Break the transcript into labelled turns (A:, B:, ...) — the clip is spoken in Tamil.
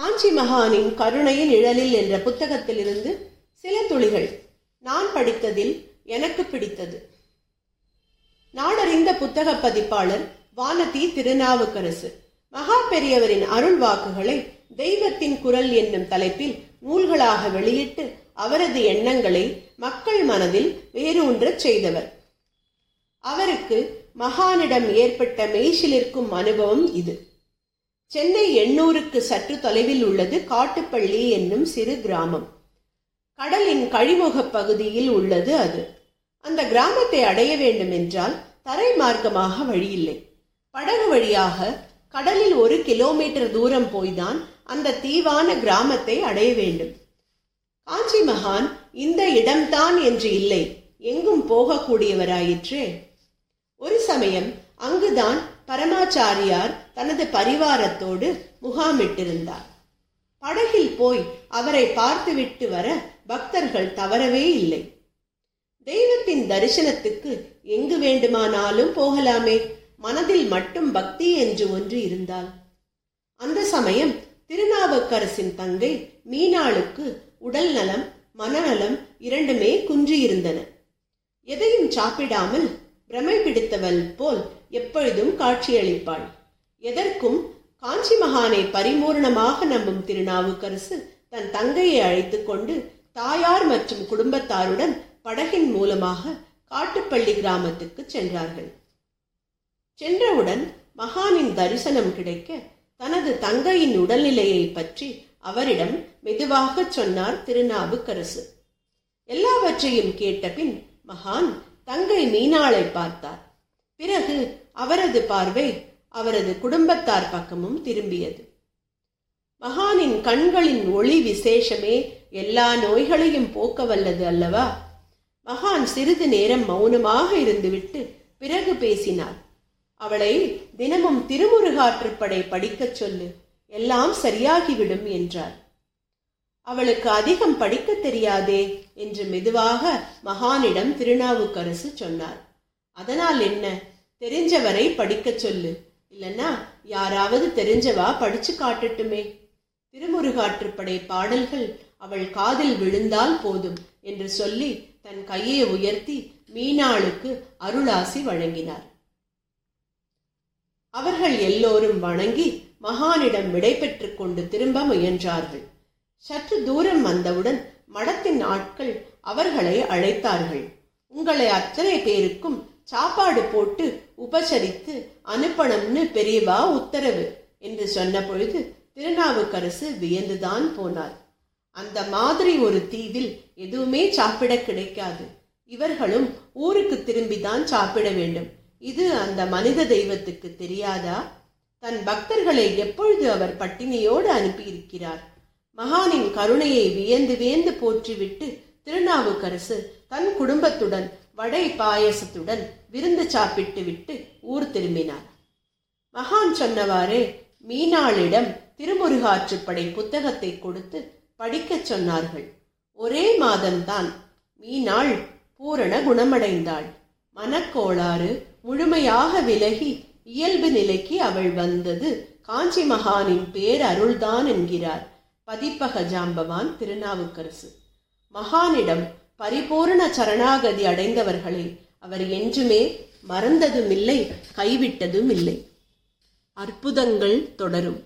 A: காஞ்சி மகானின் கருணையின் நிழலில் என்ற புத்தகத்திலிருந்து சில துளிகள் நான் படித்ததில் எனக்கு பிடித்தது. நாடறிந்த புத்தக பதிப்பாளர் வானதி திருநாவுக்கரசு மகா பெரியவரின் அருள் வாக்குகளை தெய்வத்தின் குரல் என்னும் தலைப்பில் நூல்களாக வெளியிட்டு அவரது எண்ணங்களை மக்கள் மனதில் வேரூன்றச் செய்தவர். அவருக்கு மகானிடம் ஏற்பட்ட மெய்சிலிருக்கும் அனுபவம் இது. சென்னை எண்ணூருக்கு சற்று தொலைவில் உள்ளது காட்டுப்பள்ளி என்னும் சிறு கிராமம். கடலின் கழிமுகப் பகுதியில் உள்ளது அது. அந்த கிராமத்தை அடைய வேண்டும் என்றால் தரை மார்க்கமாக வழியில்லை. படகு வழியாக கடலில் ஒரு கிலோமீட்டர் தூரம் போய்தான் அந்த தீவான கிராமத்தை அடைய வேண்டும். காஞ்சி மகான் இந்த இடம்தான் என்று இல்லை. எங்கும் போகக்கூடியவராயிற்றே. ஒரு சமயம் அங்குதான் பரமாச்சாரியார் தனது பரிவாரத்தோடு முகாமிட்டிருந்தார். படகில் போய் அவரை பார்த்துவிட்டு வர பக்தர்கள் தவறவே இல்லை. தெய்வத்தின் தரிசனத்துக்கு எங்கு வேண்டுமானாலும் போகலாமே மனதில் மட்டும் பக்தி என்று ஒன்று இருந்தால். அந்த சமயம் திருநாவுக்கரசின் தங்கை மீனாளுக்கு உடல் நலம் மனநலம் இரண்டுமே குன்றியிருந்தன. எதையும் சாப்பிடாமல் பிரமை பிடித்தவள் போல் எப்பொழுதும் காட்சியளிப்பாள். எதற்கும் காஞ்சி மகானை பரிபூர்ணமாக நம்பும் திருநாவுக்கரசு தன் தங்கையை அழைத்துக் கொண்டு தாயார் மற்றும் குடும்பத்தாருடன் படகின் மூலமாக காட்டுப்பள்ளி கிராமத்துக்கு சென்றார்கள். சென்றவுடன் மகானின் தரிசனம் கிடைக்க தனது தங்கையின் உடல்நிலையை பற்றி அவரிடம் மெதுவாக சொன்னார் திருநாவுக்கரசு. எல்லாவற்றையும் கேட்டபின் மகான் தங்கை மீனாளை பார்த்தார். பிறகு அவரது பார்வை அவரது குடும்பத்தார் பக்கமும் திரும்பியது. மகானின் கண்களின் ஒளி விசேஷமே எல்லா நோய்களையும் போக்க வல்லது அல்லவா? மகான் சிறிது நேரம் மௌனமாக இருந்துவிட்டு பிறகு பேசினார். அவளை தினமும் திருமுருகாற்றுப்படை படிக்கச் சொல்லு எல்லாம் சரியாகிவிடும் என்றார். அவளுக்கு அதிகம் படிக்க தெரியாதே என்று மெதுவாக மகானிடம் திருநாவுக்கரசு சொன்னார். அதனால் என்ன? தெரிஞ்சவரை படிக்கச் சொல்லு. இல்லைன்னா யாராவது தெரிஞ்சவா படிச்சு காட்டட்டுமே. திருமுருகாற்றுப்படை பாடல்கள் அவள் காதில் விழுந்தால் போதும் என்று சொல்லி தன் கையை உயர்த்தி மீனாளுக்கு அருளாசி வழங்கினார். அவர்கள் எல்லோரும் வணங்கி மகானிடம் விடை கொண்டு திரும்ப முயன்றார்கள். சற்று தூரம் வந்தவுடன் மடத்தின் ஆட்கள் அவர்களை அழைத்தார்கள். உங்களை அத்தனை பேருக்கும் சாப்பாடு போட்டு உபசரித்து அனுப்பணும்னு பெரியவா உத்தரவு என்று சொன்ன பொழுது திருநாவுக்கரசு வியந்துதான் போனார். அந்த மாதிரி ஒரு தீவில் எதுவுமே சாப்பிட கிடைக்காது. இவர்களும் ஊருக்கு திரும்பிதான் சாப்பிட வேண்டும். இது அந்த மனித தெய்வத்துக்கு தெரியாதா? தன் பக்தர்களை எப்பொழுது அவர் பட்டினியோடு அனுப்பியிருக்கிறார்? மகானின் கருணையை வியந்து வியந்து போற்றிவிட்டு திருநாவுக்கரசு தன் குடும்பத்துடன் வடை பாயசத்துடன் விருந்து சாப்பிட்டு விட்டு ஊர் திரும்பினார். மகான் சொன்னவாறே மீனாளிடம் திருமுருகாற்றுப்படை புத்தகத்தை கொடுத்து படிக்கச் சொன்னார்கள். ஒரே மாதம்தான் மீனாள் பூரண குணமடைந்தாள். மனக்கோளாறு முழுமையாக விலகி இயல்பு நிலைக்கு அவள் வந்தது காஞ்சி மகானின் பேர் அருள்தான் என்கிறார். பதிப்பக ஜாம்பவான் திருநாவுக்கரசு. மகானிடம் பரிபூரண சரணாகதி அடைந்தவர்களை அவர் என்றுமே மறந்ததும் இல்லை கைவிட்டதும் இல்லை அற்புதங்கள் தொடரும்.